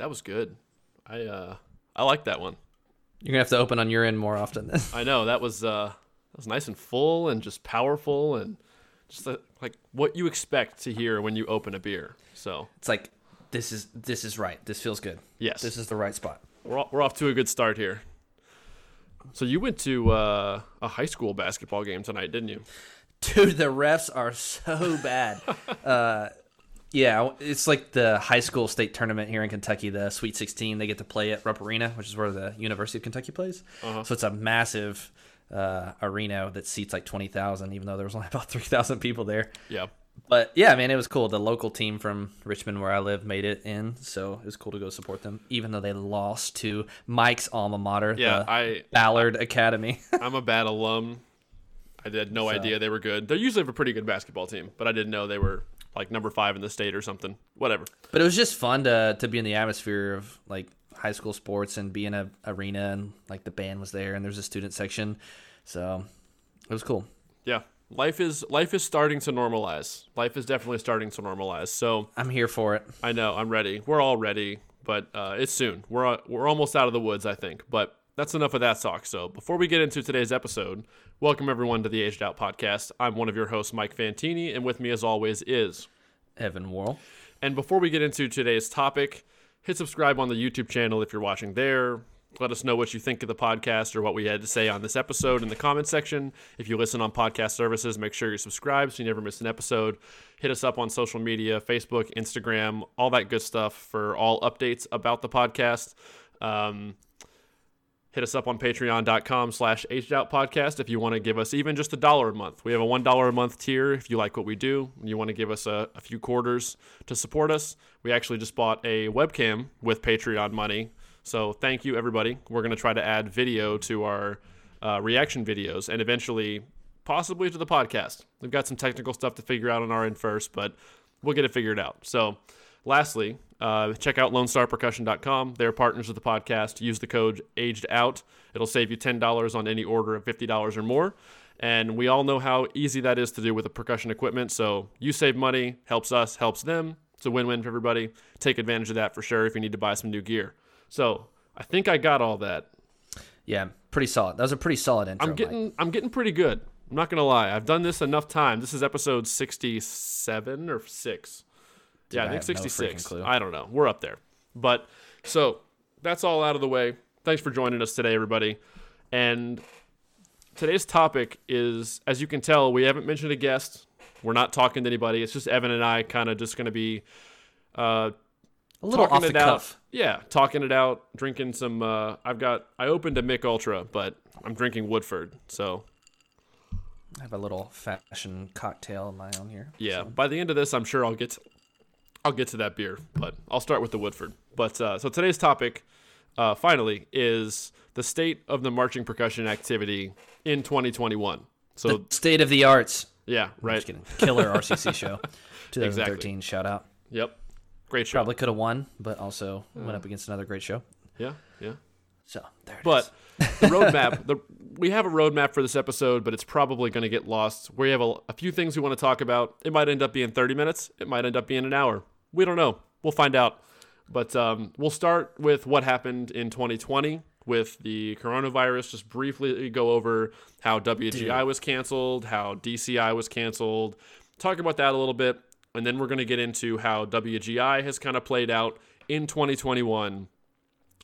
that was good. I uh, I like that one. You're gonna have to open on your end more often. Then. I know that was uh, that was nice and full and just powerful and just uh, like what you expect to hear when you open a beer. So It's like this is this is right. This feels good. yes, This is the right spot. we're o- we're off to a good start here. So you went to uh, a high school basketball game tonight, didn't you? Dude, the refs are so bad. uh, yeah, it's like the high school state tournament here in Kentucky, the Sweet 16. They get to play at Rupp Arena, which is where the University of Kentucky plays. Uh-huh. So it's a massive uh, arena that seats like 20,000, even though there was only about 3,000 people there. Yeah. But yeah, man, it was cool. The local team from Richmond, where I live, made it in, so it was cool to go support them, even though they lost to Mike's alma mater, Yeah, I Ballard Academy. I'm a bad alum. I had no So- idea they were good. They usually have a pretty good basketball team, but I didn't know they were like number five in the state or something. Whatever. But it was just fun to to be in the atmosphere of like high school sports and be in a arena and like the band was there and there's a student section, so it was cool. Yeah, life is life is starting to normalize. Life is definitely starting to normalize. So I'm here for it. I know I'm ready. We're all ready, but uh, it's soon. We're uh, we're almost out of the woods, I think. But that's enough of that talk. So before we get into today's episode, welcome everyone to the Aged Out Podcast. I'm one of your hosts, Mike Fantini, and with me, as always, is Evan Worrell. And before we get into today's topic, hit subscribe on the YouTube channel if you're watching there. Let us know what you think of the podcast or what we had to say on this episode in the comment section. If you listen on podcast services, make sure you're subscribed so you never miss an episode. Hit us up on social media Facebook, Instagram, all that good stuff for all updates about the podcast. Um, hit us up on patreon.com slash podcast if you want to give us even just a dollar a month. We have a one dollar a month tier if you like what we do. And you want to give us a, a few quarters to support us. We actually just bought a webcam with patreon money. So thank you everybody. We're going to try to add video to our uh, reaction videos and eventually possibly to the podcast. We've got some technical stuff to figure out on our end first but we'll get it figured out. So Lastly, uh, check out LoneStarPercussion.com. They're partners of the podcast. Use the code Aged Out. It'll save you ten dollars on any order of fifty dollars or more. And we all know how easy that is to do with the percussion equipment. So you save money, helps us, helps them. It's a win-win for everybody. Take advantage of that for sure if you need to buy some new gear. So I think I got all that. Yeah, pretty solid. That was a pretty solid intro. I'm Mike. getting I'm getting pretty good. I'm not gonna lie. I've done this enough time. This is episode 67 or six. Yeah, I I think have no 66. I don't know. We're up there. But so that's all out of the way. Thanks for joining us today, everybody. And today's topic is, as you can tell, we haven't mentioned a guest. We're not talking to anybody. It's just Evan and I, kind of just going to be uh, a little talking off the it out. cuff. Yeah, talking it out, drinking some. Uh, I've got. I opened a Mich Ultra, but I'm drinking Woodford. So I have a little fashion cocktail of my own here. yeah, by the end of this, I'm sure I'll get. I'll get to that beer, but I'll start with the Woodford. But uh, so today's topic, uh, finally, is the state of the marching percussion activity in 2021. So The state of the arts. yeah, right. Just kidding. Killer RCC show. 2013 shout out. Yep, great show. Probably could have won, but also went up against another great show. Yeah, yeah. So there it is. But the roadmap, the, we have a roadmap for this episode, but it's probably going to get lost. We have a, a few things we want to talk about. It might end up being 30 minutes. It might end up being an hour. We don't know. We'll find out. But um, we'll start with what happened in 2020 with the coronavirus. Just briefly go over how WGI was canceled, how DCI was canceled. Talk about that a little bit. And then we're going to get into how WGI has kind of played out in 2021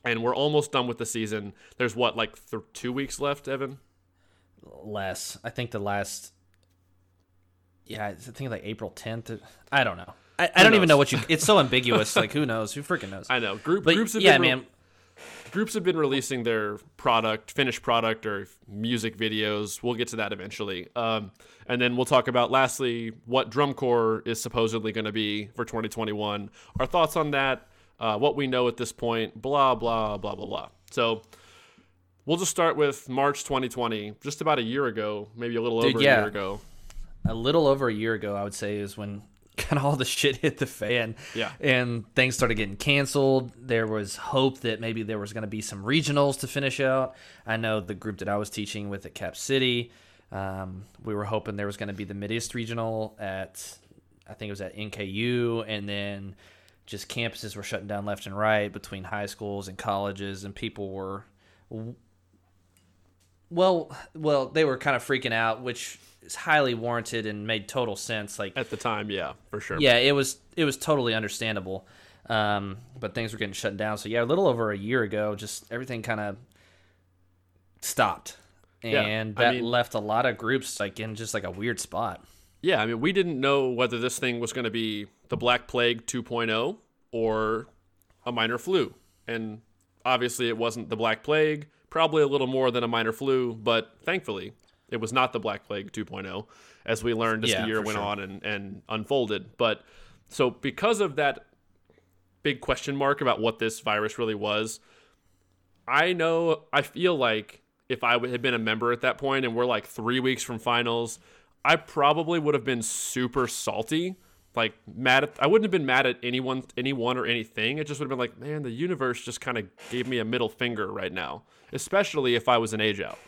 and we're almost done with the season. There's what, like th- two weeks left, Evan? less. I think the last. Yeah, I think like April 10th. I don't know. I, I don't even know what you. It's so ambiguous. like who knows? Who freaking knows? I know group But groups have yeah, been re- man. groups have been releasing their product, finished product, or music videos. We'll get to that eventually. Um, and then we'll talk about lastly what drum corps is supposedly going to be for 2021. Our thoughts on that, uh, what we know at this point, blah blah blah blah blah. So. We'll just start with March 2020, just about a year ago, maybe a little Dude, over a year ago. a little over a year ago, I would say, is when kind of all the shit hit the fan. Yeah. And things started getting canceled. There was hope that maybe there was going to be some regionals to finish out. I know the group that I was teaching with at Cap City, um, we were hoping there was going to be the Mid East regional at, I think it was at NKU, and then just campuses were shutting down left and right between high schools and colleges, and people were, well, well, they were kind of freaking out, which is highly warranted and made total sense. Like at the time, yeah, for sure. Yeah, it was it was totally understandable. Um, but things were getting shut down. So yeah, a little over a year ago, just everything kind of stopped, and yeah, that mean, left a lot of groups like in just like a weird spot. Yeah, I mean, we didn't know whether this thing was going to be the Black Plague 2.0 or a minor flu, and obviously it wasn't the Black Plague. Probably a little more than a minor flu, but thankfully it was not the Black Plague 2.0, as we learned as Yeah, the year went sure. on and, and unfolded. But so because of that big question mark about what this virus really was, I know I feel like if I had been a member at that point and we're like three weeks from finals, I probably would have been super salty. Like mad at I wouldn't have been mad at anyone anyone or anything. It just would have been like, man, the universe just kind of gave me a middle finger right now. Especially if I was an age out.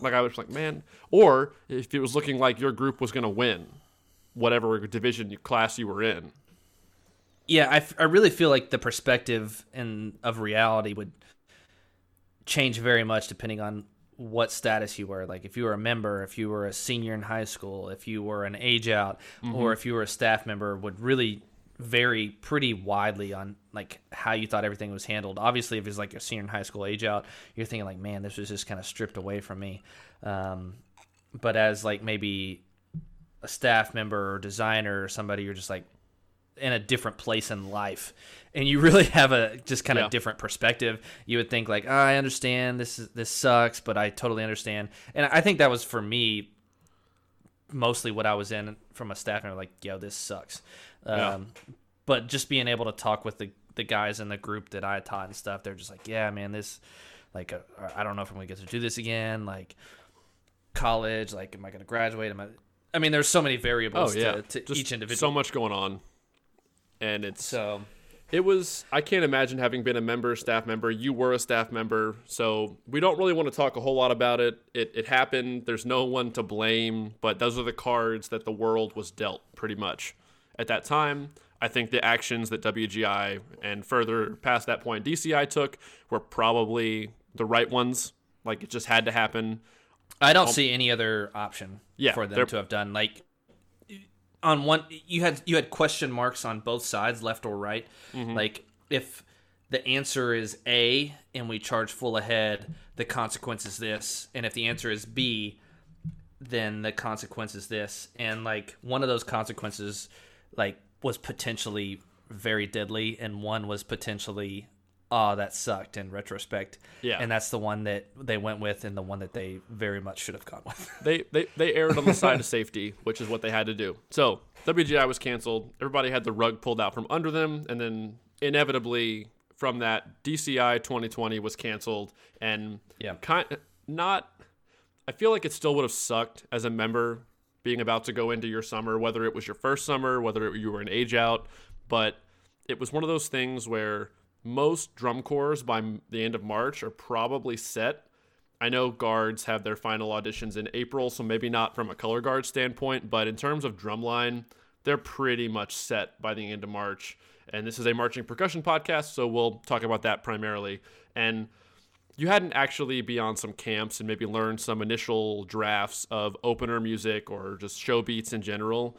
Like I was like, man, or if it was looking like your group was gonna win, whatever division class you were in. Yeah, I, f- I really feel like the perspective and of reality would change very much depending on what status you were. Like if you were a member, if you were a senior in high school, if you were an age out, or mm-hmm. if you were a staff member, would really vary pretty widely on like how you thought everything was handled. Obviously, if it's like a senior in high school age out, you're thinking like, man, this was just kind of stripped away from me. Um, but as like maybe a staff member or designer or somebody, you're just like in a different place in life and you really have a just kind of Yeah. different perspective you would think like oh, i understand this is this sucks but i totally understand and i think that was for me mostly what i was in from a staff member like yo this sucks Yeah. um, but just being able to talk with the, the guys in the group that i taught and stuff they're just like yeah man this like uh, i don't know if i'm gonna get to do this again like college like am i gonna graduate am i i mean there's so many variables Oh yeah, to, to Just each individual So much going on, and it's so It was. I can't imagine having been a member, staff member. You were a staff member, so we don't really want to talk a whole lot about it. It it happened. There's no one to blame, but those are the cards that the world was dealt, pretty much, at that time. I think the actions that WGI and further past that point DCI took were probably the right ones. Like it just had to happen. I don't see any other option. Yeah, for them to have done. Like on one, you had you had question marks on both sides, left or right. Mm-hmm. Like if the answer is A and we charge full ahead, the consequence is this, and if the answer is B, then the consequence is this, and like one of those consequences, like was potentially very deadly, and one was potentially. Oh, that sucked in retrospect. Yeah. And that's the one that they went with and the one that they very much should have gone with. they, they they erred on the side of safety, which is what they had to do. So WGI was canceled. Everybody had the rug pulled out from under them, and then inevitably from that DCI 2020 was canceled, and Yeah. kind not. I feel like it still would have sucked as a member being about to go into your summer, whether it was your first summer, whether you were an age out, but it was one of those things where most drum corps by the end of March are probably set I know guards have their final auditions in April, so maybe not from a color guard standpoint, but in terms of drumline, they're pretty much set by the end of March. And this is a marching percussion podcast, so we'll talk about that primarily. And you hadn't actually be on some camps and maybe learned some initial drafts of opener music or just show beats in general.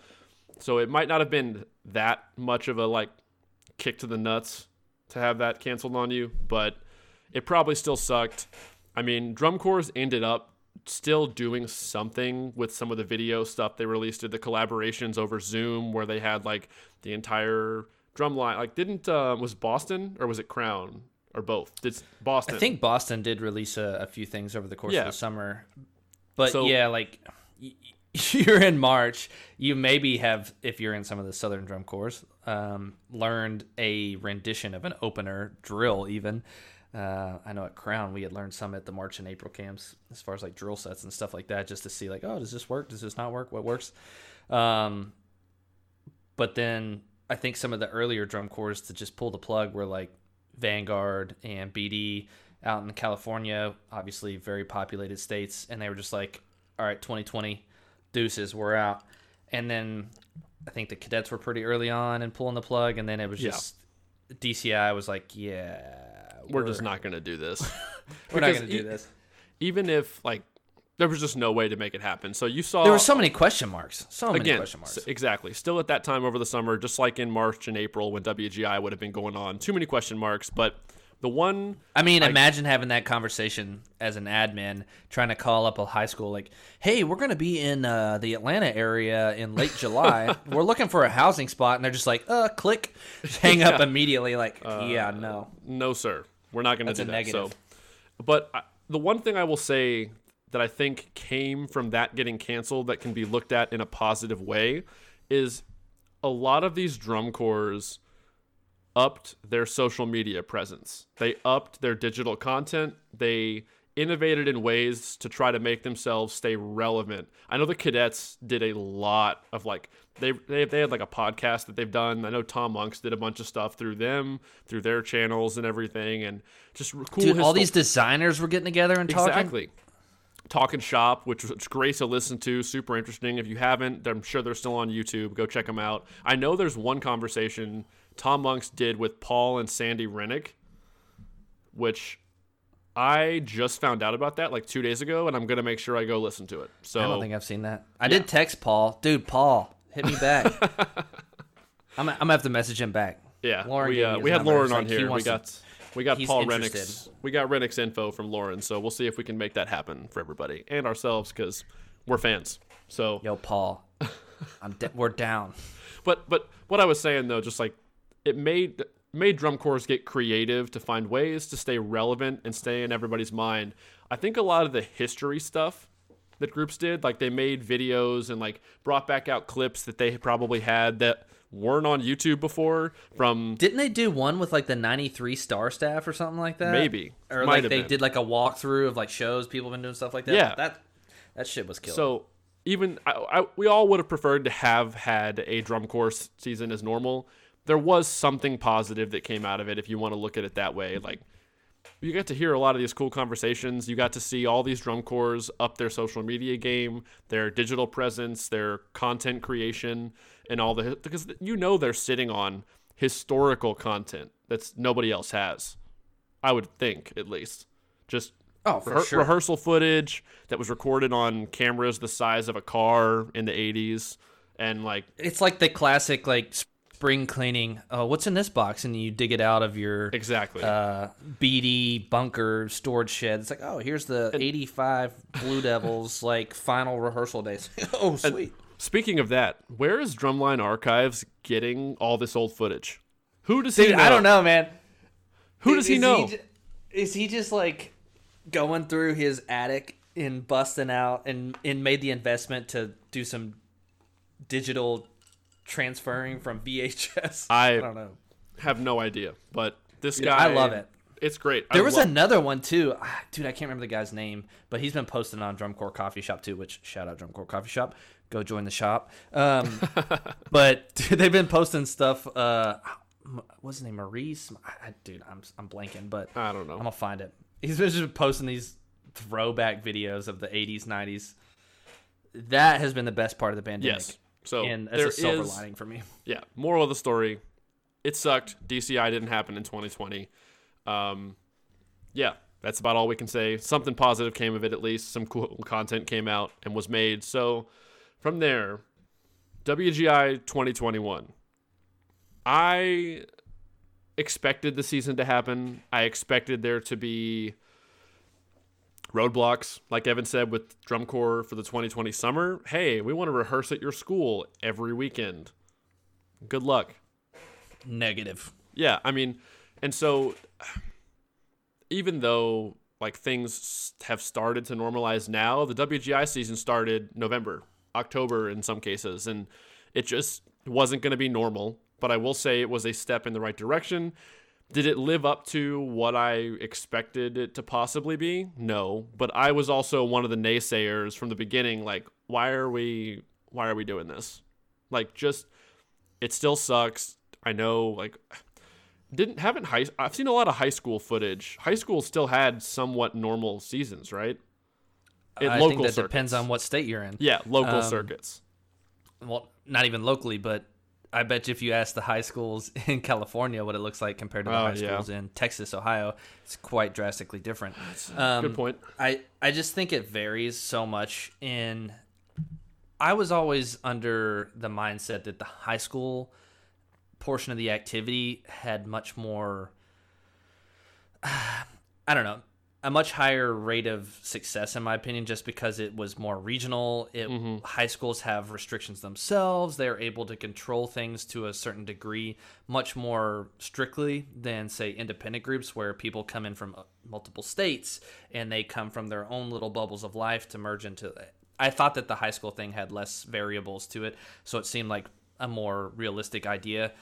So it might not have been that much of a like kick to the nuts to have that canceled on you, but it probably still sucked. I mean, drum corps ended up still doing something with some of the video stuff they released, did the collaborations over Zoom where they had like the entire drum line. Like, didn't uh, was Boston or was it Crown or both? Did Boston? I think Boston did release a, a few things over the course Yeah. of the summer, but So- yeah, like you're in March, you maybe have, if you're in some of the Southern Drum Corps, um, learned a rendition of an opener drill. Even uh, I know at Crown we had learned some at the March and April camps as far as like drill sets and stuff like that, just to see like, oh, does this work? Does this not work? What works? Um, but then I think some of the earlier drum corps to just pull the plug were like Vanguard and BD out in California, obviously very populated states, and they were just like, all right, 2020, deuces, we're out. And then I think the cadets were pretty early on and pulling the plug, and then it was Yeah. just DCI was like, yeah, we're, just not going to do this. we're not going to do this. Even if like there was just no way to make it happen. So you saw There were so many question marks. So many again question marks. exactly still at that time over the summer, just like in March and April when WGI would have been going on. Too many question marks, but the one I mean, imagine having that conversation as an admin trying to call up a high school like, "Hey, we're going to be in uh, the Atlanta area in late July. we're looking for a housing spot." And they're just like, "Uh, click." Hang up immediately like, "Yeah, no." No, sir. We're not going to do a that. negative. So, but I, the one thing I will say that I think came from that getting canceled that can be looked at in a positive way is a lot of these drum corps upped their social media presence. They upped their digital content. They innovated in ways to try to make themselves stay relevant. I know the cadets did a lot of like they they they had like a podcast that they've done. I know Tom Aungst did a bunch of stuff through them, through their channels and everything, and just cool. Dude, all these designers were getting together and talking. exactly. Talking shop, which was great to listen to, super interesting. If you haven't, I'm sure they're still on YouTube. Go check them out. I know there's one conversation Tom Aungst did with Paul and Sandy Rennick, which I just found out about that like two days ago, and I'm gonna make sure I go listen to it. So I don't think I've seen that. I did text Paul, dude. Paul, hit me back. I'm, I'm gonna have to message him back. yeah, Lauren we uh, we had. Lauren on like he here. We wants to- got we got he's Paul interested. Rennick's we got Rennick's info from Lauren, so we'll see if we can make that happen for everybody and ourselves because we're fans. So Yo, Paul, I'm de- we're down. But but what I was saying though, just like it made made drum corps get creative to find ways to stay relevant and stay in everybody's mind. I think a lot of the history stuff that groups did, like they made videos and like brought back out clips that they probably had that weren't on YouTube before from Didn't they do one with like the '93 Star Staff or something like that? Maybe. or Might like they been. did like a walkthrough of like shows people have been doing stuff like that. Yeah. that that shit was killed. So even I, I, we all would have preferred to have had a drum course season as normal. There was something positive that came out of it if you want to look at it that way. Like you got to hear a lot of these cool conversations. You got to see all these drum corps up their social media game, their digital presence, their content creation, and all the because you know they're sitting on historical content that's nobody else has. I would think at least. Just oh, rehe- sure. rehearsal footage that was recorded on cameras the size of a car in the 80s and like it's like the classic like spring cleaning. Oh, what's in this box? And you dig it out of your exactly uh, BD bunker storage shed. It's like, oh, here's the '85 Blue Devils like final rehearsal days. oh, sweet. speaking of that where is drumline archives getting all this old footage who does he know I don't know, man. who does he Is know ju- is he just like going through his attic and busting out and and made the investment to do some digital transferring from VHS? I- I don't know. have no idea but this Dude, guy I love it. it's great There I was lo- another one too, Ah, dude. I can't remember the guy's name, but he's been posting on Drum Corps Coffee Shop too. Which shout out Drum Corps Coffee Shop, go join the shop. Um, but dude, they've been posting stuff. Uh, what's his name? Maurice. I, I- dude, I'm I'm blanking, but I don't know I'm gonna find it. He's been just posting these throwback videos of the 80s, 90s. That has been the best part of the pandemic. yes so and there that's a silver is- lining for me. yeah moral of the story it sucked. Dci didn't happen in 2020 um, yeah that's about all we can say. Something positive came of it at least. Some cool content came out and was made. So from there wgi 2021 i expected the season to happen. I expected there to be roadblocks like evan said with drum corps for the 2020 summer. Hey we want to rehearse at your school every weekend. Good luck. Negative. yeah i mean and so even though like things have started to normalize now the wgi season started november october in some cases and it just wasn't going to be normal. But i will say it was a step in the right direction did it live up to what I expected it to possibly be? No, but I was also one of the naysayers from the beginning like why are we why are we doing this? Like just it still sucks. I know like didn't haven't high I've seen a lot of high school footage. High school still had somewhat normal seasons, right? At I think that depends on what state you're in. Yeah, local Um, circuits. well, not even locally, but I bet you if you ask the high schools in California what it looks like compared to the Oh, high yeah. schools in Texas, Ohio, it's quite drastically different. Um, Good point. I I just think it varies so much in I was always under the mindset that the high school portion of the activity had much more I don't know, a much higher rate of success in my opinion just because it was more regional. It high schools have restrictions themselves. They're able to control things to a certain degree much more strictly than say independent groups where people come in from uh, multiple states and they come from their own little bubbles of life to merge into it. I thought that the high school thing had less variables to it, so it seemed like a more realistic idea.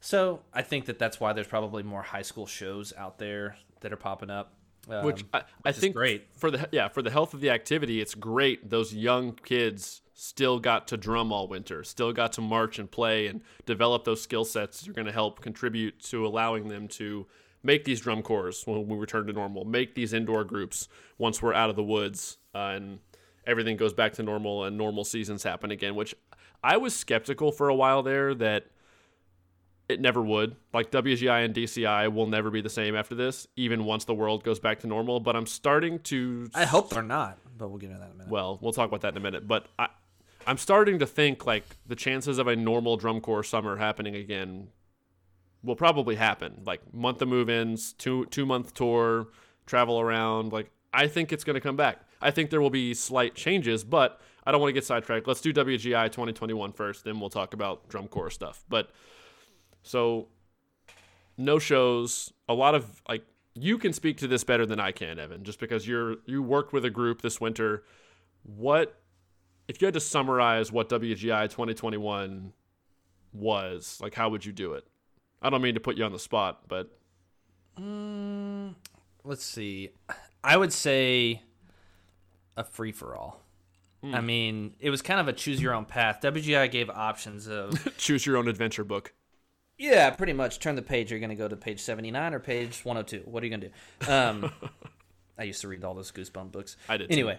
So I think that that's why there's probably more high school shows out there that are popping up. Um, Which I, I think great. for the yeah for the health of the activity, it's great. Those young kids still got to drum all winter, still got to march and play and develop those skill sets. that are going to help contribute to allowing them to make these drum corps when we return to normal, make these indoor groups once we're out of the woods uh, and everything goes back to normal and normal seasons happen again. Which I was skeptical for a while there that it never would. Like WGI and DCI will never be the same after this, even once the world goes back to normal. But I'm starting to. I hope they're not, but we'll get into that in a minute. Well, we'll talk about that in a minute. But I, I'm starting to think like the chances of a normal drum corps summer happening again will probably happen. Like month of move-ins, two two month tour, travel around. Like I think it's going to come back. I think there will be slight changes, but I don't want to get sidetracked. Let's do WGI 2021 first, then we'll talk about drum corps stuff. But so no shows, a lot of like you can speak to this better than I can, Evan, just because you're you worked with a group this winter. What if you had to summarize what WGI 2021 was? Like how would you do it? I don't mean to put you on the spot, but Mm, let's see. I would say a free for all. Hmm. I mean, it was kind of a choose your own path. WGI gave options of choose your own adventure book. Yeah, pretty much. Turn the page. You're going to go to page 79 or page 102. What are you going to do? Um, I used to read all those Goosebump books. I did too. Anyway,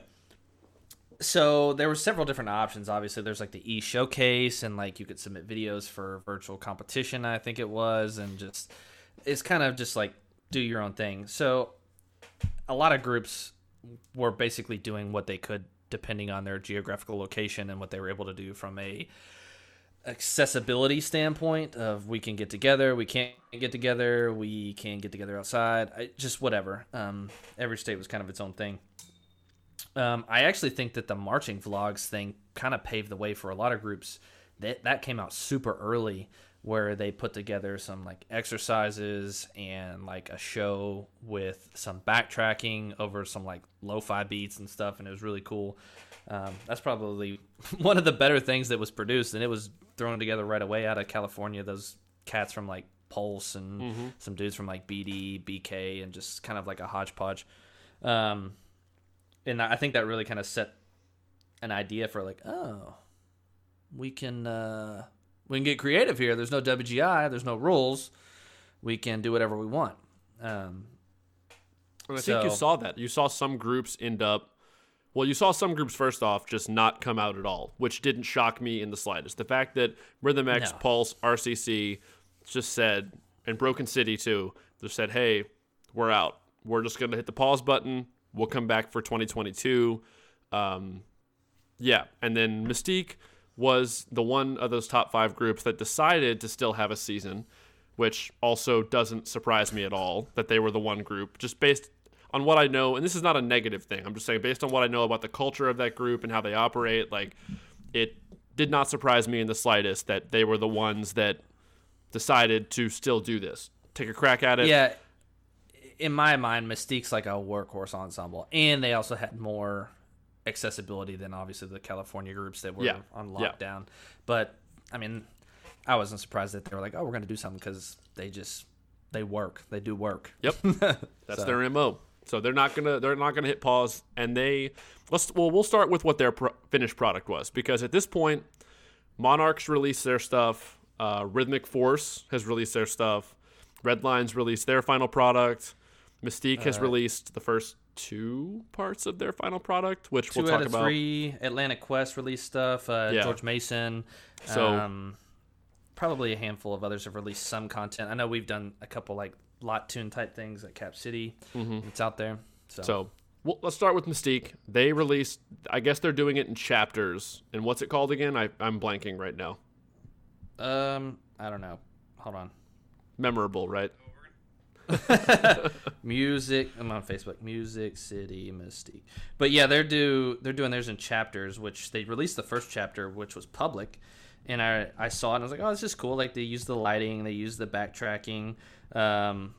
so there were several different options. Obviously, there's like the e showcase, and like you could submit videos for virtual competition. I think it was, and just it's kind of just like do your own thing. So a lot of groups were basically doing what they could depending on their geographical location and what they were able to do from a accessibility standpoint of we can get together we can't get together we can get together outside I, just whatever. Um, every state was kind of its own thing. Um, i actually think that the marching vlogs thing kind of paved the way for a lot of groups. That that came out super early where they put together some like exercises and like a show with some backtracking over some like lo-fi beats and stuff and it was really cool. Um, that's probably one of the better things that was produced and it was thrown together right away out of california those cats from like pulse and some dudes from like bd bk and just kind of like a hodgepodge um, and i think that really kind of set an idea for like oh we can uh, we can get creative here. There's no WGI. There's no rules. We can do whatever we want. Um, And I think you saw that. You saw some groups end up. Well, you saw some groups first off just not come out at all, which didn't shock me in the slightest. The fact that Rhythm X, No. Pulse, RCC just said, and Broken City too, just said, hey, we're out. We're just going to hit the pause button. We'll come back for 2022. Um, yeah. And then Mystique was the one of those top five groups that decided to still have a season, which also doesn't surprise me at all that they were the one group, just based on what I know. And this is not a negative thing. I'm just saying, based on what I know about the culture of that group and how they operate, like it did not surprise me in the slightest that they were the ones that decided to still do this. Take a crack at it. yeah, in my mind, Mystique's like a workhorse ensemble, and they also had more accessibility than obviously the California groups that were Yeah. on Yeah. lockdown. But I mean, I wasn't surprised that they were like, "Oh, we're going to do something," because they just they work, they do work. Yep. That's their MO. So they're not gonna they're not gonna hit pause, and they let's well we'll start with what their pro- finished product was because at this point, Monarchs released their stuff, uh, Rhythmic Force has released their stuff, Redlines released their final product, Mystique has released the first two parts of their final product, which Two we'll talk about. three. Atlanta Quest released stuff. Uh, Yeah. George Mason. So- um, probably a handful of others have released some content. I know we've done a couple like lot tune type things at Cap City. It's out there. So, So well, let's start with Mystique. They released, I guess they're doing it in chapters. And what's it called again? I, I'm blanking right now. um, I don't know. Hold on. Memorable, right? Music. I'm on Facebook. Music City Mystique. But yeah, they're do they're doing theirs in chapters, which they released the first chapter, which was public, and I I saw it and I was like, oh, this is cool. Like they use the lighting, they use the backtracking. Um,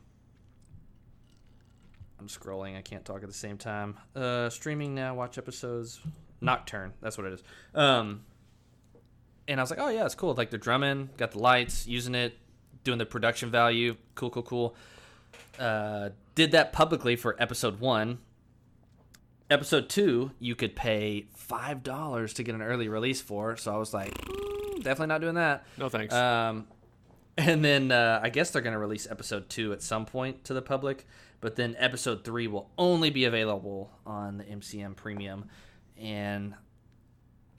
I'm scrolling. I can't talk at the same time. Uh, streaming now. Watch episodes. Nocturne. That's what it is. Um, and I was like, oh yeah, it's cool. Like they're drumming, got the lights, using it, doing the production value. Cool, cool, cool. Uh, did that publicly for episode one. Episode two, you could pay five dollars to get an early release for. So I was like, "Mm, definitely not doing that. No thanks. Um, and then uh, I guess they're going to release episode two at some point to the public, but then episode three will only be available on the MCM Premium, and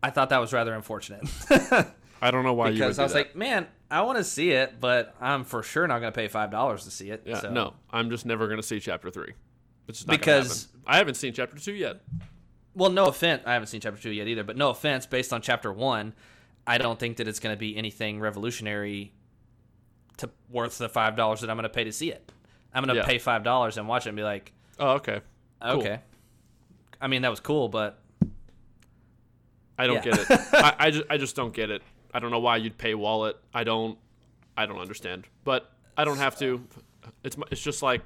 I thought that was rather unfortunate I don't know why because I was that. like, man, I want to see it, but I'm for sure not going to pay five dollars to see it. yeah, so. no, I'm just never going to see chapter three. It's just not Because- I haven't seen chapter two yet. Well, no offense. I haven't seen chapter two yet either, but no offense. Based on chapter one, I don't think that it's going to be anything revolutionary to worth the five dollars that I'm going to pay to see it. I'm going to Yeah. pay five dollars and watch it and be like, Oh, okay. Cool. okay. I mean, that was cool, but I don't Yeah. get it. I, I just I just don't get it. I don't know why you'd pay wallet. I don't I don't understand. But I don't have to. It's it's just like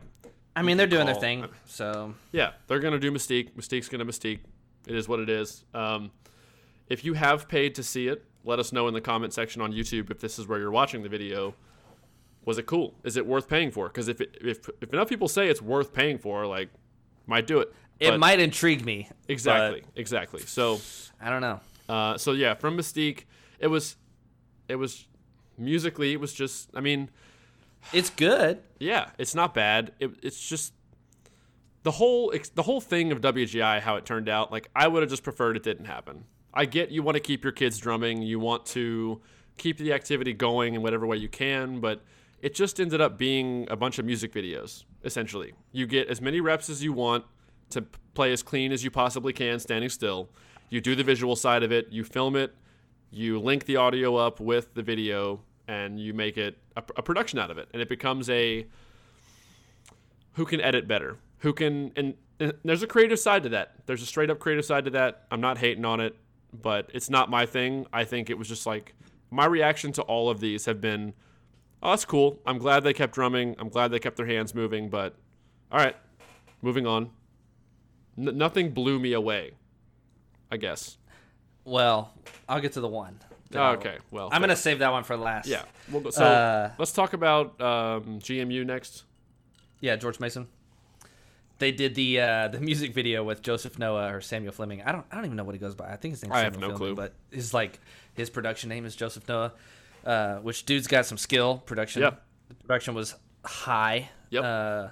I mean, they're doing their thing. So yeah, they're gonna do Mystique. Mystique's gonna Mystique. It is what it is. Um, if you have paid to see it, let us know in the comment section on YouTube if this is where you're watching the video. Was it cool? Is it worth paying for? Because if it, if if enough people say it's worth paying for, like, might do it. it But- might intrigue me. exactly exactly. So I don't know. Uh, so yeah, from Mystique, it was, it was, musically, it was just. I mean, It's good. yeah, it's not bad. It, it's just the whole the whole thing of WGI, how it turned out. Like I would have just preferred it didn't happen. I get you want to keep your kids drumming, you want to keep the activity going in whatever way you can, but it just ended up being a bunch of music videos. Essentially, you get as many reps as you want to play as clean as you possibly can, standing still. You do the visual side of it. You film it. You link the audio up with the video, and you make it a, a production out of it, and it becomes a who can edit better who can and, and there's a creative side to that there's a straight up creative side to that i'm not hating on it but it's not my thing i think it was just like my reaction to all of these have been oh that's cool i'm glad they kept drumming i'm glad they kept their hands moving but all right moving on N- nothing blew me away i guess Well, I'll get to the one. oh, okay well I'm gonna save that one for last. yeah we'll go, so Uh, let's talk about um, gmu next Yeah, George Mason. They did the uh, the music video with Joseph Noah or Samuel Fleming. I don't I don't even know what he goes by. I think his name's I have Samuel no Fleming, clue. but his like his production name is Joseph Noah. Uh, which dude's got some skill. Production. Yep. The production was high. Yep. Uh,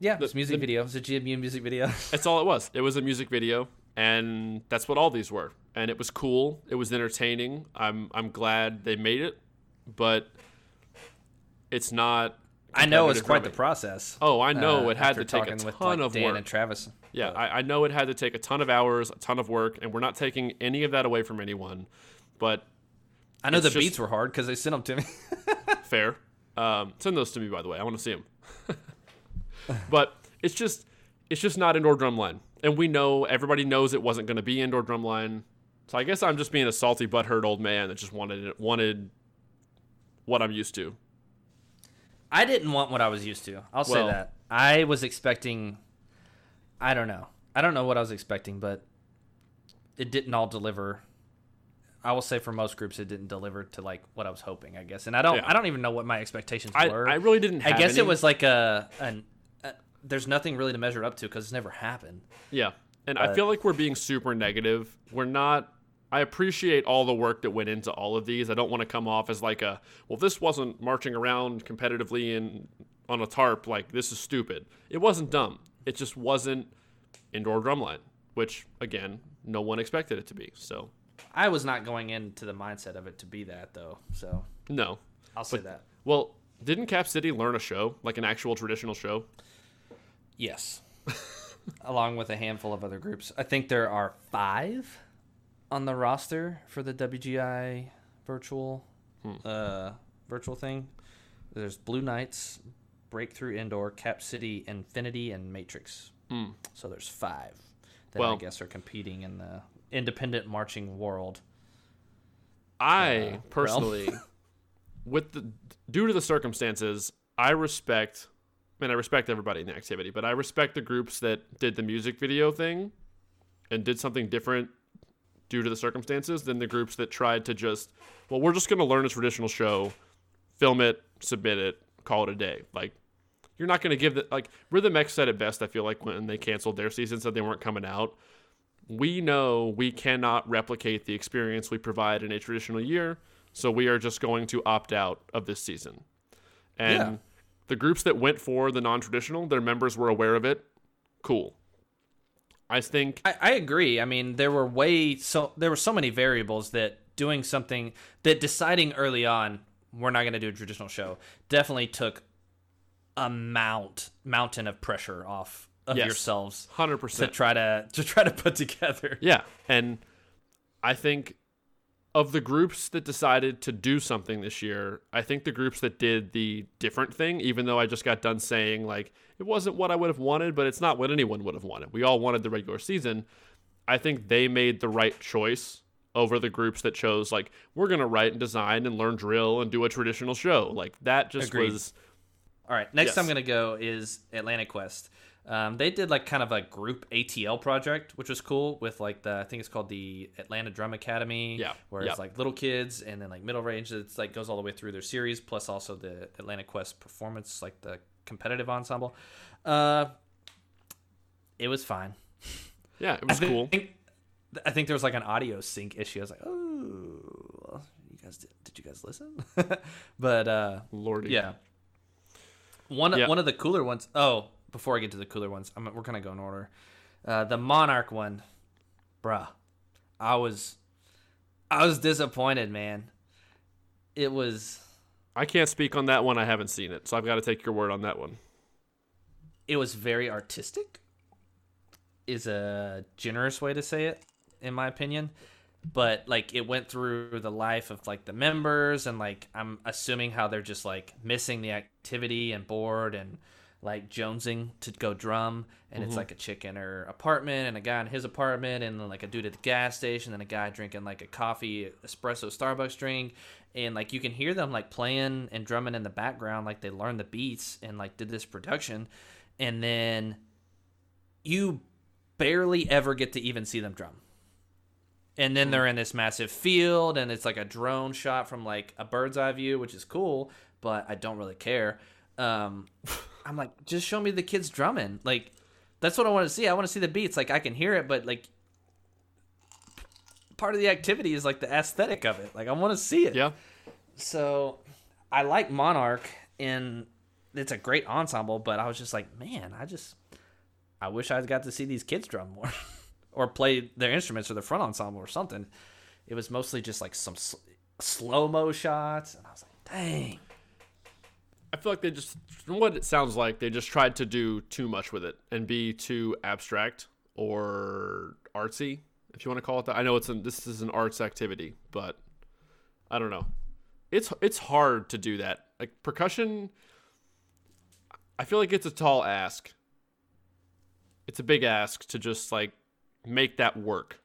yeah, it was a music the- video. It was a GMU music video. That's all it was. It was a music video, and that's what all these were. And it was cool. It was entertaining. I'm I'm glad they made it, but it's not. I know it's quite the process. Oh, I know uh, it had to take a ton with, like, of Dan work. and Travis. Yeah, I, I know it had to take a ton of hours, a ton of work, and we're not taking any of that away from anyone. But I know the just- beats were hard because they sent them to me. fair. Um, send those to me, by the way. I want to see them. but it's just, it's just not indoor drumline, and we know everybody knows it wasn't going to be indoor drumline. So I guess I'm just being a salty, butthurt old man that just wanted it, wanted what I'm used to. I didn't want what I was used to. I'll say that. I was expecting. I don't know. I don't know what I was expecting, but it didn't all deliver. I will say for most groups, it didn't deliver to like what I was hoping. I guess, and I don't. Yeah. I don't even know what my expectations I, were. I really didn't. I guess any. it was like a an. A, there's nothing really to measure up to because it's never happened. Yeah. And I feel like we're being super negative. We're not I appreciate all the work that went into all of these. I don't want to come off as like a well this wasn't marching around competitively in on a tarp like this is stupid. It wasn't dumb. It just wasn't indoor drumline, which again, no one expected it to be. So I was not going into the mindset of it to be that though. So No. I'll say that. Well, didn't Cap City learn a show, like an actual traditional show? Yes. Along with a handful of other groups. I think there are five on the roster for the WGI virtual uh, virtual thing. There's Blue Knights, Breakthrough Indoor, Cap City, Infinity, and Matrix. So there's five that I guess are competing in the independent marching world. I uh, personally, with the due to the circumstances, I respect. I mean, I respect everybody in the activity, but I respect the groups that did the music video thing and did something different due to the circumstances than the groups that tried to just, well, we're just going to learn a traditional show, film it, submit it, call it a day. Like, you're not going to give the like Rhythm X said it best. I feel like when they canceled their season, said they weren't coming out. We know we cannot replicate the experience we provide in a traditional year, so we are just going to opt out of this season. And Yeah. the groups that went for the non-traditional, their members were aware of it. Cool. I think I, I agree. I mean, there were way so there were so many variables that doing something that deciding early on we're not going to do a traditional show definitely took a mount mountain of pressure off of Yes. yourselves 100% to try to to try to put together. Yeah, and I think of the groups that decided to do something this year, I think the groups that did the different thing, even though I just got done saying like it wasn't what I would have wanted, but it's not what anyone would have wanted. We all wanted the regular season. I think they made the right choice over the groups that chose like we're gonna write and design and learn drill and do a traditional show. Like that just Agreed. was All right, next Yes. I'm going to go is Atlanta Quest. Um, they did like kind of a group ATL project, which was cool with like the I think it's called the Atlanta Drum Academy. Yeah, where it's like little kids and then like middle range. It's like goes all the way through their series, plus also the Atlanta Quest performance, like the competitive ensemble. Uh, it was fine. yeah, it was I cool. think, I think there was like an audio sync issue. I was like, oh, you guys did, did you guys listen? but uh, Lordy. yeah. One Yeah. one of the cooler ones. Oh, before I get to the cooler ones, I'm, we're gonna go in order. Uh, the Monarch one, bruh. I was, I was disappointed, man. It was, I can't speak on that one. I haven't seen it, so I've got to take your word on that one. it was very artistic. Is a generous way to say it, in my opinion. But like it went through the life of like the members and like I'm assuming how they're just like missing the activity and bored and like jonesing to go drum and it's like a chick in her apartment and a guy in his apartment and then like a dude at the gas station and a guy drinking like a coffee espresso Starbucks drink and like you can hear them like playing and drumming in the background like they learned the beats and like did this production and then you barely ever get to even see them drum. And then they're in this massive field and it's like a drone shot from like a bird's eye view which is cool but i don't really care. Um, i'm like just show me the kids drumming like that's what i want to see i want to see the beats like i can hear it but like part of the activity is like the aesthetic of it like i want to see it Yeah. so I like Monarch and it's a great ensemble, but I was just like, man, I just I wish I got to see these kids drum more or play their instruments or the front ensemble or something. It was mostly just like some sl- slow mo shots, and I was like, dang. I feel like they just, from what it sounds like, they just tried to do too much with it and be too abstract or artsy, if you want to call it that. I know it's an, this is an arts activity, but I don't know. It's it's hard to do that. Like percussion, I feel like it's a tall ask. It's a big ask to just like make that work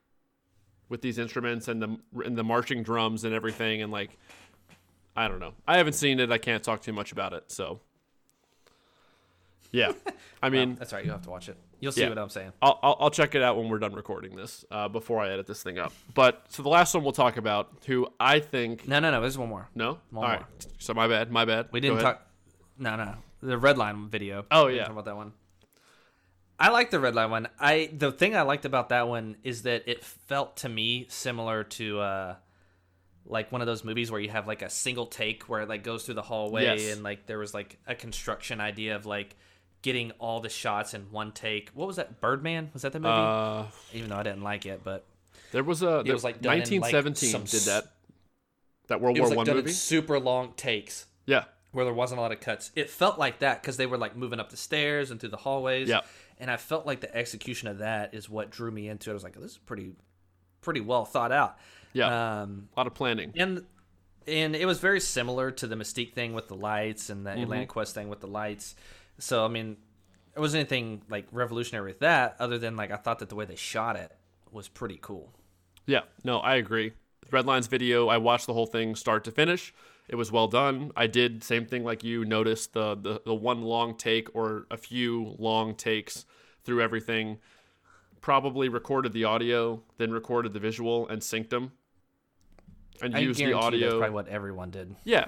with these instruments and the and the marching drums and everything and like I don't know. I haven't seen it. I can't talk too much about it. So, yeah. I mean, That's right, you have to watch it. You'll see Yeah. what I'm saying. I'll, I'll I'll check it out when we're done recording this. Uh, before I edit this thing up. But so the last one we'll talk about, who I think No, no, no. There's one more. no. One All right. more. So my bad. My bad. We didn't talk. No, no, the red line video. Oh, yeah. about that one. I like the red line one. I the thing I liked about that one is that it felt to me similar to uh, like one of those movies where you have like a single take where it like goes through the hallway Yes. and like there was like a construction idea of like getting all the shots in one take. What was that? Birdman was that the movie? Uh, Even though I didn't like it, but There was a there, was, like, done in, like, 1917 did that. That World War was like One done movie. super long takes Yeah, where there wasn't a lot of cuts. It felt like that because they were like moving up the stairs and through the hallways. Yeah. And I felt like the execution of that is what drew me into it. I was like, this is pretty, pretty well thought out. Yeah, Um, a lot of planning. and and it was very similar to the Mystique thing with the lights and the Mm-hmm. Atlanta Quest thing with the lights. So I mean, it wasn't anything like revolutionary with that, other than like I thought that the way they shot it was pretty cool. Yeah, no, I agree. Redline's video, I watched the whole thing start to finish. It was well done. I did same thing like you. Noticed the the, the one long take or a few long takes through everything. Probably recorded the audio, then recorded the visual and synced them, and I used the guarantee that's probably what everyone did. Yeah,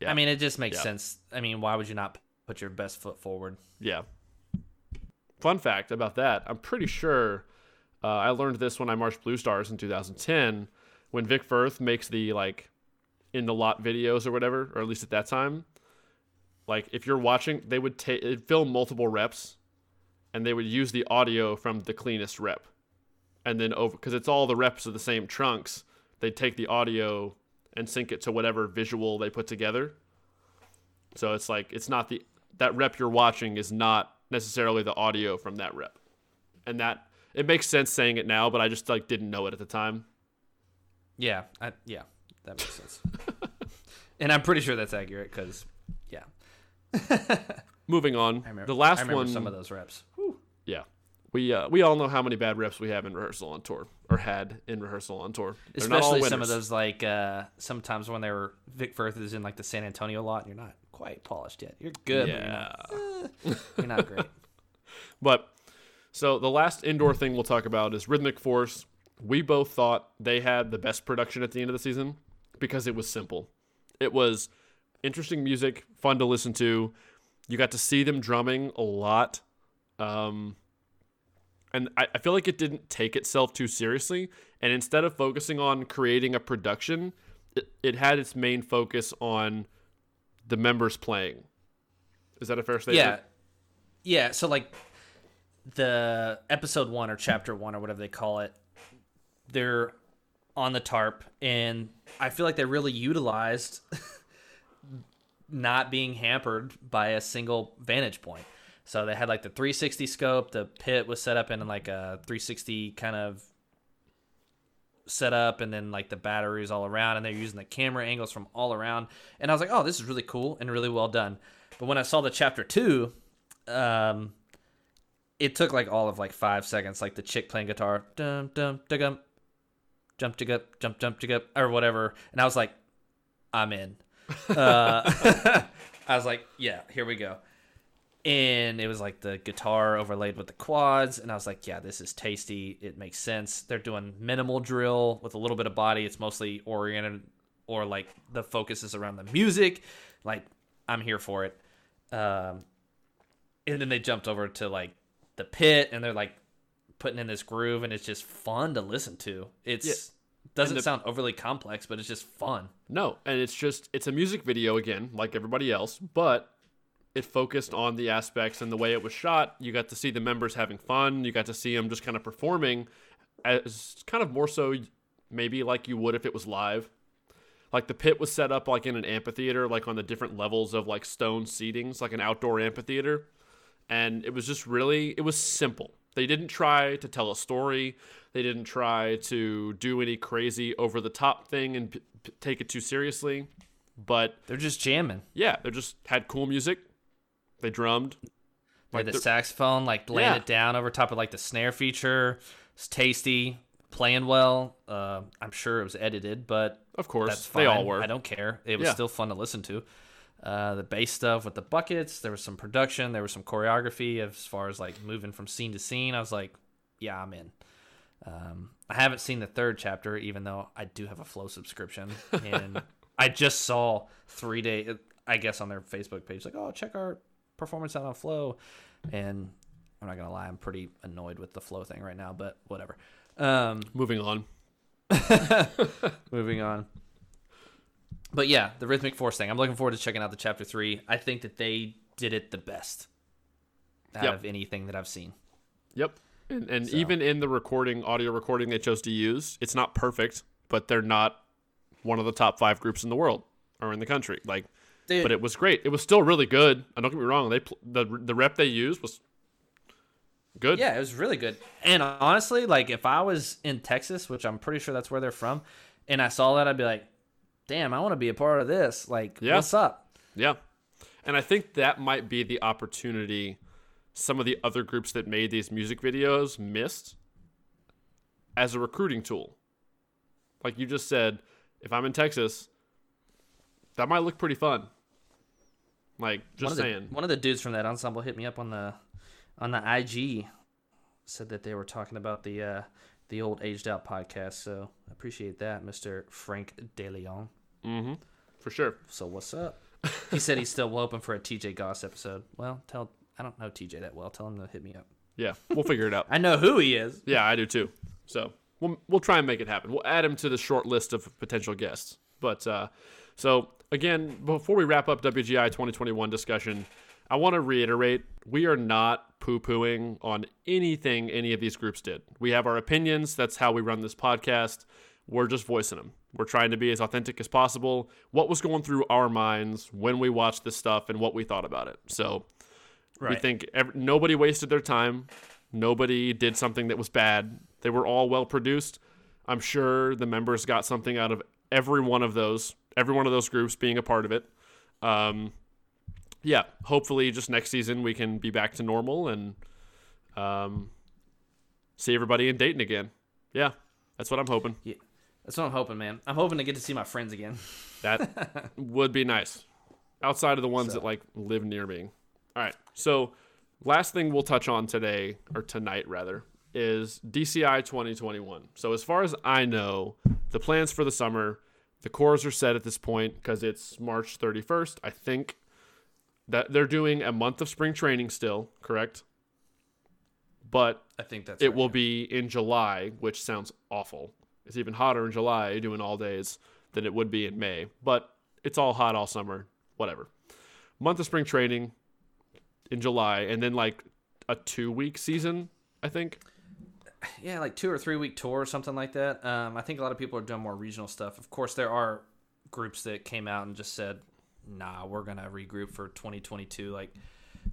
Yeah. I mean, it just makes Yeah. sense. I mean, why would you not put your best foot forward? Yeah. Fun fact about that: I'm pretty sure uh, I learned this when I marched Blue Stars in 2010, when Vic Firth makes the like in the lot videos or whatever, or at least at that time. Like if you're watching, they would take film multiple reps, and they would use the audio from the cleanest rep, and then over because it's all the reps of the same trunks. They take the audio and sync it to whatever visual they put together. So it's like it's not the that rep you're watching is not necessarily the audio from that rep. And that it makes sense saying it now, but I just like didn't know it at the time. Yeah, I, yeah, that makes sense. and I'm pretty sure that's accurate because, yeah, Moving on. I remember the last one some of those reps. Yeah. We uh, we all know how many bad reps we have in rehearsal on tour or had in rehearsal on tour. They're Especially some of those like uh sometimes when they were Vic Firth is in like the San Antonio lot and you're not quite polished yet. You're good, Yeah. but you're not, eh, you're not great. But so the last indoor thing we'll talk about is Rhythmic Force. We both thought they had the best production at the end of the season because it was simple. It was interesting music, fun to listen to. You got to see them drumming a lot. Um, and I, I feel like it didn't take itself too seriously. And instead of focusing on creating a production, it, it had its main focus on the members playing. Is that a fair statement? yeah. Yeah, so like the episode 1 or chapter 1 or whatever they call it, they're on the tarp and I feel like they really utilized not being hampered by a single vantage point. So they had like the 360 scope, the pit was set up in like a 360 kind of setup and then like the batteries all around and they're using the camera angles from all around. And i was like oh this is really cool and really well done. But when i saw the chapter two um it took like all of like five seconds. Like the chick playing guitar dum dum dum jump jig up jump jump jig up or whatever. And i was like i'm in. Uh i was like yeah here we go and it was like the guitar overlaid with the quads and i was like yeah this is tasty. It makes sense. They're doing minimal drill with a little bit of body. It's mostly oriented or like the focus is around the music. Like i'm here for it. Um and then they jumped over to like the pit and they're like putting in this groove and it's just fun to listen to. It's Yeah. doesn't the- sound overly complex but it's just fun. No, and it's just it's a music video again, like everybody else, but it focused on the aspects and the way it was shot. You got to see the members having fun. You got to see them just kind of performing as kind of more so maybe like you would if it was live. Like the pit was set up like in an amphitheater, like on the different levels of like stone seatings, like an outdoor amphitheater. And it was just really it was simple. They didn't try to tell a story. They didn't try to do any crazy over the top thing and p- p- take it too seriously. But they're just jamming yeah, they just had cool music. They drummed. Like the the- saxophone, like laying Yeah. it down over top of like the snare feature. It's tasty, playing well. Uh, I'm sure it was edited, but Of course, they all were. I don't care. It was Yeah. still fun to listen to. Uh, the bass stuff with the buckets. There was some production. There was some choreography as far as like moving from scene to scene. I was like, yeah, I'm in. Um, I haven't seen the third chapter, even though I do have a Flow subscription, and I just saw three day. I guess on their Facebook page, like, oh, check our performance out on Flow, and I'm not gonna lie, I'm pretty annoyed with the Flow thing right now, but whatever. Um, Moving on. moving on. But yeah, the Rhythmic Force thing. I'm looking forward to checking out the chapter three. I think that they did it the best out Yep. of anything that I've seen. Yep. And, and even in the recording, audio recording they chose to use, it's not perfect, but they're not one of the top five groups in the world or in the country. Like, Dude. but it was great. It was still really good. I don't get me wrong, they the the rep they used was good. Yeah, it was really good. And honestly, like if I was in Texas, which I'm pretty sure that's where they're from, and I saw that, I'd be like, "Damn, I want to be a part of this." Like, Yeah. what's up? Yeah. And I think that might be the opportunity some of the other groups that made these music videos missed as a recruiting tool. Like you just said, if I'm in Texas, that might look pretty fun. Like One just the, saying. one of the dudes from that ensemble hit me up on the on the IG, said that they were talking about the uh, the old aged out podcast. So I appreciate that, Mister Frank DeLeon. Mm-hmm. For sure. So what's up? he said he's still open for a TJ Goss episode. Well, tell I don't know TJ that well. Tell him to hit me up. Yeah. We'll figure it out. I know who he is. Yeah, I do too. So we'll we'll try and make it happen. We'll add him to the short list of potential guests. But uh, so again, before we wrap up WGI 2021 discussion, I want to reiterate: we are not poo-pooing on anything any of these groups did. We have our opinions. That's how we run this podcast. We're just voicing them. We're trying to be as authentic as possible. What was going through our minds when we watched this stuff and what we thought about it. So we think ev- nobody wasted their time. Nobody did something that was bad. They were all well produced. I'm sure the members got something out of every one of those, every one of those groups being a part of it. Um, yeah, hopefully, just next season we can be back to normal and um, see everybody in Dayton again. Yeah, that's what I'm hoping. Yeah, that's what I'm hoping, man. I'm hoping to get to see my friends again. That would be nice. Outside of the ones So- that like live near me. All right. So, last thing we'll touch on today or tonight rather is DCI 2021. So, as far as I know, the plans for the summer, the corps are set at this point because it's March 31st, I think. That they're doing a month of spring training still, correct? But I think that's it right. will be in July, which sounds awful. It's even hotter in July doing all days than it would be in May. But it's all hot all summer, whatever. Month of spring training in July, and then like a two week season, I think. Yeah, like two or three week tour or something like that. Um, I think a lot of people are doing more regional stuff. Of course, there are groups that came out and just said, "Nah, we're gonna regroup for 2022," like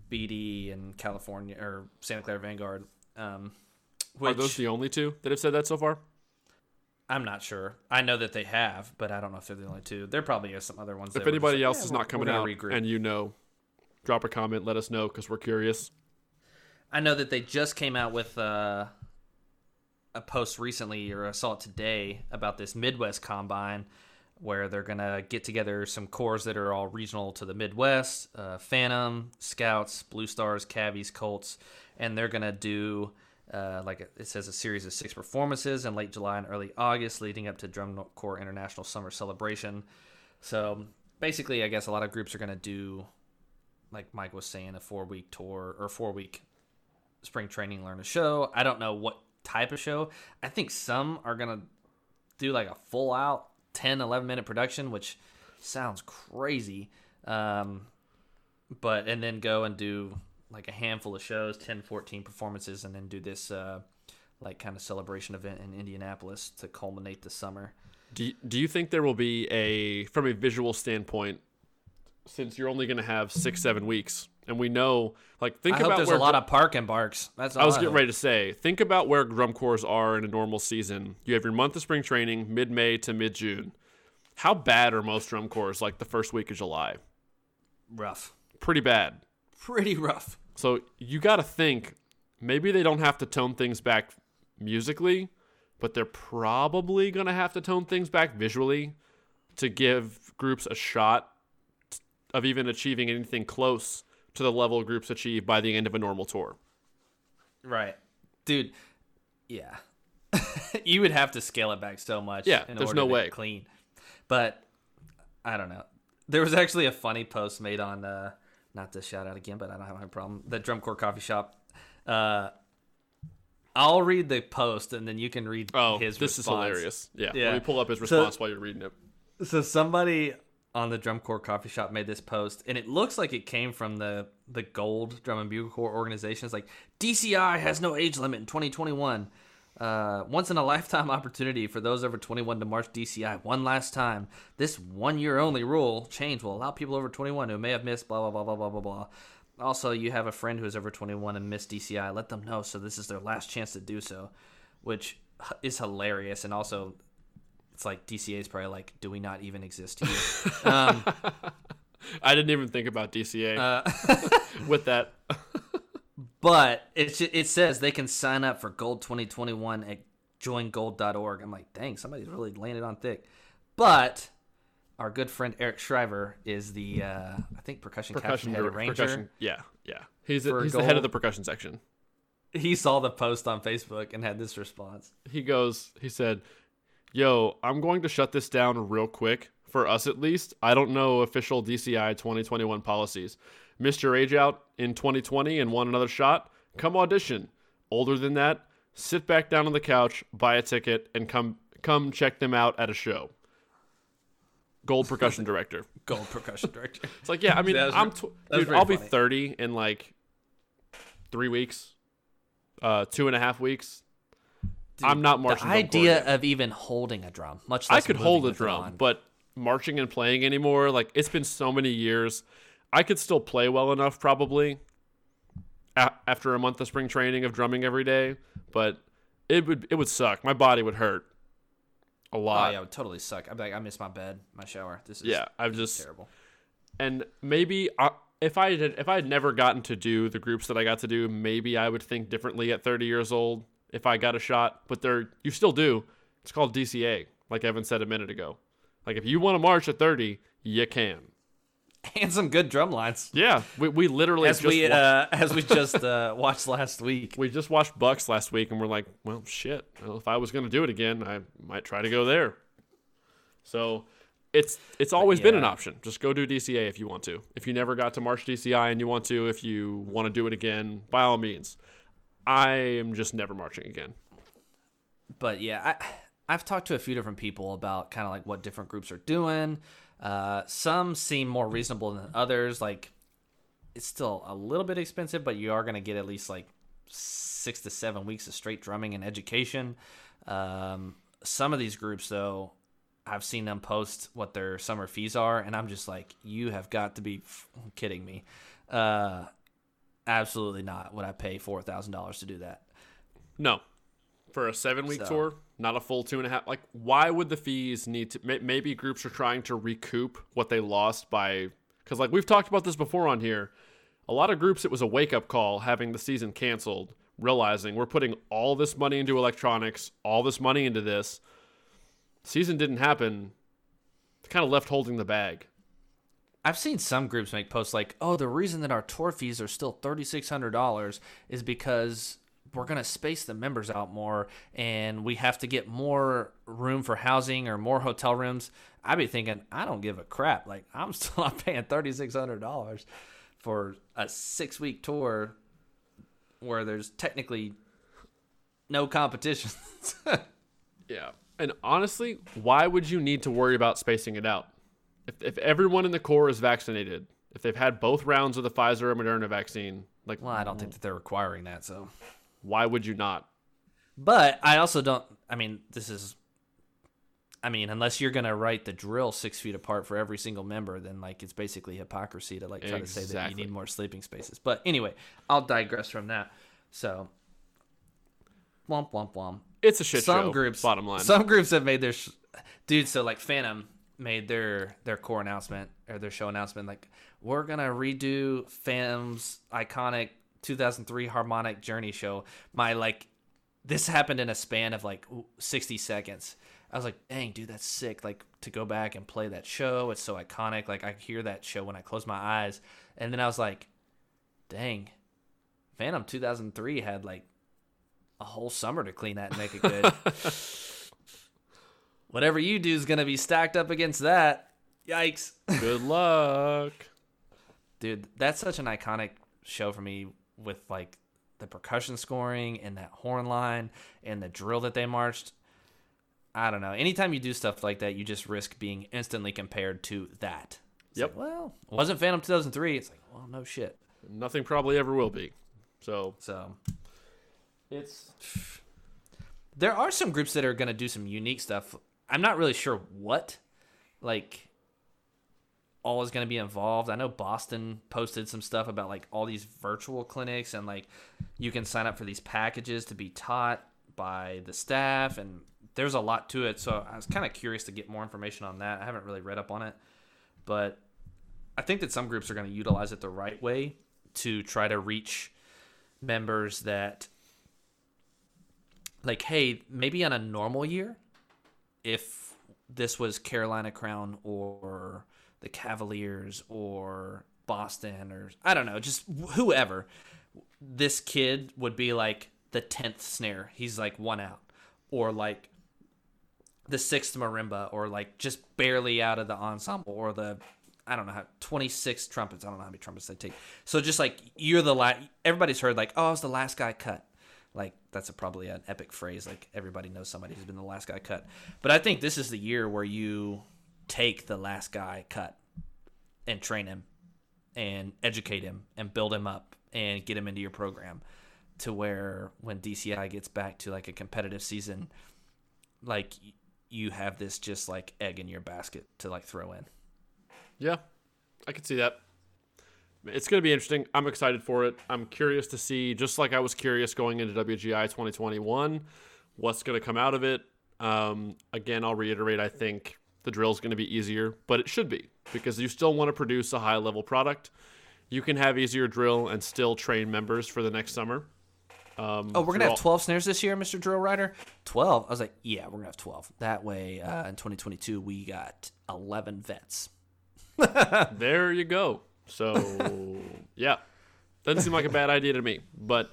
BD and California or Santa Clara Vanguard. Um, Are those the only two that have said that so far? I'm not sure. I know that they have, but I don't know if they're the only two. There probably are some other ones. If anybody like, else "Yeah, is not coming out regroup." and you know, drop a comment, let us know because we're curious. I know that they just came out with uh, a post recently, or I saw it today, about this Midwest Combine, where they're gonna get together some corps that are all regional to the Midwest: uh, Phantom, Scouts, Blue Stars, Cavies, Colts, and they're gonna do. Uh, like it says, a series of six performances in late July and early August, leading up to Drum Corps International Summer Celebration. So basically, I guess a lot of groups are to do, like Mike was saying, a four week tour or four week spring training learn a show. I don't know what type of show. I think some are going to do like a full out 10, 11 minute production, which sounds crazy. Um, but, and then go and do like a handful of shows, 10, 14 performances, and then do this, uh, like kind of celebration event in Indianapolis to culminate the summer. Do you, do you think there will be a from a visual standpoint since you're only going to have 6 7 weeks and we know like think I about there's where a lot of park and barks. That's all I was I getting ready to say, think about where drum corps are in a normal season. You have your month of spring training, mid May to mid June. How bad are most drum corps like the first week of July? rough. Pretty bad. Pretty rough. So you got to think maybe they don't have to tone things back musically, but they're probably going to have to tone things back visually to give groups a shot of even achieving anything close to the level groups achieve by the end of a normal tour. Right. Dude, yeah. you would have to scale it back so much. Yeah, in there's order no to way. Clean. But I don't know. There was actually a funny post made on uh not to shout out again, but I don't have a problem. The drum corps coffee shop. Uh I'll read the post and then you can read Oh, his this response. is hilarious. Yeah. Yeah. Let me pull up his So- response while you're reading it. So somebody on the Drum Corps Coffee Shop made this post, and it looks like it came from the the Gold Drum and Bugle Corps organization. It's like DCI has no age limit in 2021. Uh, once in a lifetime opportunity for those over 21 to march DCI one last time. This one year only rule change will allow people over 21 who may have missed blah blah blah blah blah blah blah. Also, you have a friend who is over 21 and missed DCI. Let them know so this is their last chance to do so, which is hilarious. And also, it's like DCA is probably like, do we not even exist here? um, I didn't even think about DCA uh, with that. but it it says they can sign up for Gold 2021 at joingold.org. I'm like, dang, somebody's really landed on thick. But our good friend Eric Shriver is the uh, I think percussion, Percussion, captain head dir- ranger. percussion. Yeah, yeah. He's, For he's the head of the percussion section. He saw the post on Facebook and had this response. he goes, he said, Yo, I'm going to shut this down real quick. For us at least, I don't know official DCI 2021 policies. Missed your age out in 2020 and want another shot? Come audition. Older than that, sit back down on the couch, buy a ticket, and come come check them out at a show. Gold percussion director. Gold percussion director. It's like, yeah, I mean, was I'm tw- dude, I'll be 30 in like three weeks, uh, two and a half weeks. I'm not marching. The idea of even holding a drum, much less I could hold a drum, but marching and playing anymore, like it's been so many years. I could still play well enough probably a- after a month of spring training of drumming every day, but it would it would suck. My body would hurt a oh lot. yeah, it would totally suck. I'd be like, I miss my bed, my shower. This is yeah, I've is just terrible. and maybe I, if I had if I had never gotten to do the groups that I got to do, maybe I would think differently at 30 years old if I got a shot. But there, you still do. It's called DCA, like Evan said a minute ago. Like if you want to march at 30, you can. And some good drum lines. Yeah, we, we literally As just we wa- uh, as we just uh, watched last week. we just watched Bucs last week, and we're like, well, shit. Well, if I was going to do it again, I might try to go there. So it's it's always been an option. Just go do DCA if you want to. If you never got to March DCI and you want to, if you want to do it again, by all means. I am just never marching again. but yeah, I I've talked to a few different people about kind of like what different groups are doing. Uh, some seem more reasonable than others. Like it's still a little bit expensive, but you are going to get at least like six to seven weeks of straight drumming and education. Um, some of these groups, though, I've seen them post what their summer fees are, and I'm just like, you have got to be kidding me. Uh, absolutely not. Would I pay four thousand dollars to do that? No. For a seven week So- tour, not a full two and a half. Like, why would the fees need to? Maybe groups are trying to recoup what they lost by. Because, like, we've talked about this before on here. A lot of groups, it was a wake up call having the season canceled, realizing we're putting all this money into electronics, all this money into this. Season didn't happen. Kind of left holding the bag. I've seen some groups make posts like, "Oh, the reason that our tour fees are still thirty six hundred dollars is because we're gonna space the members out more, and we have to get more room for housing or more hotel rooms." I'd be thinking, I don't give a crap. Like, I'm still not paying thirty six hundred dollars for a six week tour where there's technically no competition. Yeah. And honestly, why would you need to worry about spacing it out? If, if everyone in the corps is vaccinated, if they've had both rounds of the Pfizer or Moderna vaccine, like, well, I don't think that they're requiring that, so. why would you not? But I also don't. I mean, this is. I mean, unless you're gonna write the drill six feet apart for every single member, then like it's basically hypocrisy to like try to say that you need more sleeping spaces. But anyway, I'll digress from that. So, womp womp womp. It's a shit some show. groups, bottom line. some groups have made their, sh- dude. So like Phantom made their their core announcement or their show announcement like we're gonna redo fam's iconic 2003 harmonic journey show. My like this happened in a span of like 60 seconds. I was like, dang, dude, that's sick. Like to go back and play that show. It's so iconic. Like I hear that show when I close my eyes. And then I was like, dang, Phantom 2003 had like a whole summer to clean that and make it good. Whatever you do is going to be stacked up against that. Yikes. Good luck. Dude, that's such an iconic show for me with like the percussion scoring and that horn line and the drill that they marched. I don't know. Anytime you do stuff like that, you just risk being instantly compared to that. It's Yep. like, well, wasn't Phantom 2003. It's like, well, no shit. Nothing probably ever will be. So So it's there are some groups that are going to do some unique stuff. I'm not really sure what, like, all is going to be involved. I know Boston posted some stuff about like all these virtual clinics and like you can sign up for these packages to be taught by the staff and there's a lot to it. So I was kind of curious to get more information on that. I haven't really read up on it, but I think that some groups are going to utilize it the right way to try to reach members that like hey maybe on a normal year if this was carolina crown or the cavaliers or boston or i don't know just whoever this kid would be like the 10th snare he's like one out or like the sixth marimba or like just barely out of the ensemble or the I don't know how 26 trumpets. I don't know how many trumpets they take. So just like you're the last. Everybody's heard like, oh, I was the last guy cut. Like that's a, probably an epic phrase. Like everybody knows somebody who's been the last guy cut. But I think this is the year where you take the last guy cut and train him and educate him and build him up and get him into your program to where when DCI gets back to like a competitive season, like you have this just like egg in your basket to like throw in. Yeah, I could see that. It's going to be interesting. I'm excited for it. I'm curious to see, just like I was curious going into WGI 2021, what's going to come out of it. Um, again, I'll reiterate, I think the drill is going to be easier, but it should be because you still want to produce a high level product. You can have easier drill and still train members for the next summer. Um, Oh, we're gonna all- have twelve snares this year, Mister Drill Writer. Twelve. I was like, yeah, we're gonna have twelve. That way, uh, in 2022, we got 11 vets. There you go. So, yeah, doesn't seem like a bad idea to me. But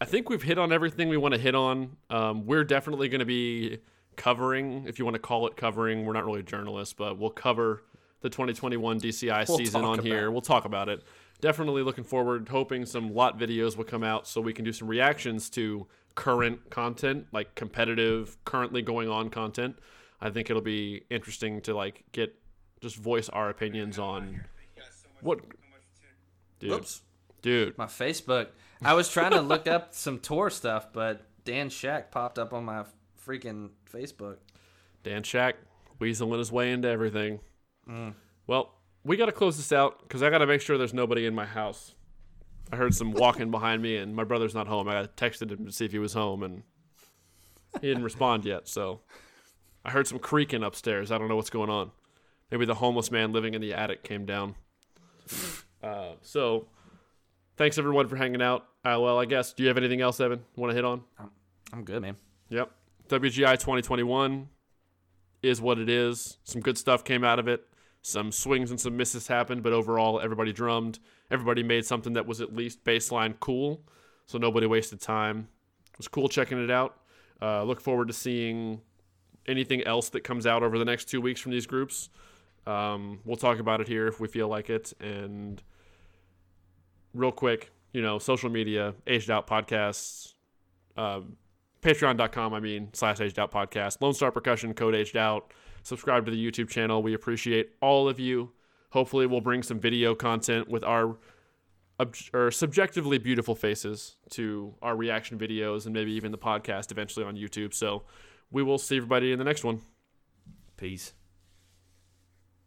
I think we've hit on everything we want to hit on. Um, we're definitely going to be covering, if you want to call it covering. We're not really journalists, but we'll cover the 2021 DCI We'll season on here. it. We'll talk about it. Definitely looking forward, hoping some lot videos will come out so we can do some reactions to current content, like competitive, currently going on content. I think it'll be interesting to like get just voice our opinions on what dude Oops. dude My Facebook. I was trying to look up some tour stuff, but Dan Shack popped up on my freaking Facebook. Dan Shack weaseling his way into everything. Mm. Well, we got to close this out because I got to make sure there's nobody in my house. I heard some walking behind me, and my brother's not home. I texted him to see if he was home, and he didn't respond yet. So I heard some creaking upstairs. I don't know what's going on. Maybe the homeless man living in the attic came down. Uh, so thanks everyone for hanging out. Uh, well, I guess. Do you have anything else, Evan? Want to hit on? I'm good, man. Yep. WGI 2021 is what it is. Some good stuff came out of it. Some swings and some misses happened, but overall, everybody drummed. Everybody made something that was at least baseline cool, so nobody wasted time. It was cool checking it out. Uh, look forward to seeing anything else that comes out over the next two weeks from these groups. Um, we'll talk about it here if we feel like it. And real quick, you know, social media, aged out podcasts, um, patreon.com, I mean, slash aged out podcast, Lone Star Percussion, code aged out. Subscribe to the YouTube channel. We appreciate all of you. Hopefully, we'll bring some video content with our ob- or subjectively beautiful faces to our reaction videos and maybe even the podcast eventually on YouTube. So we will see everybody in the next one. Peace.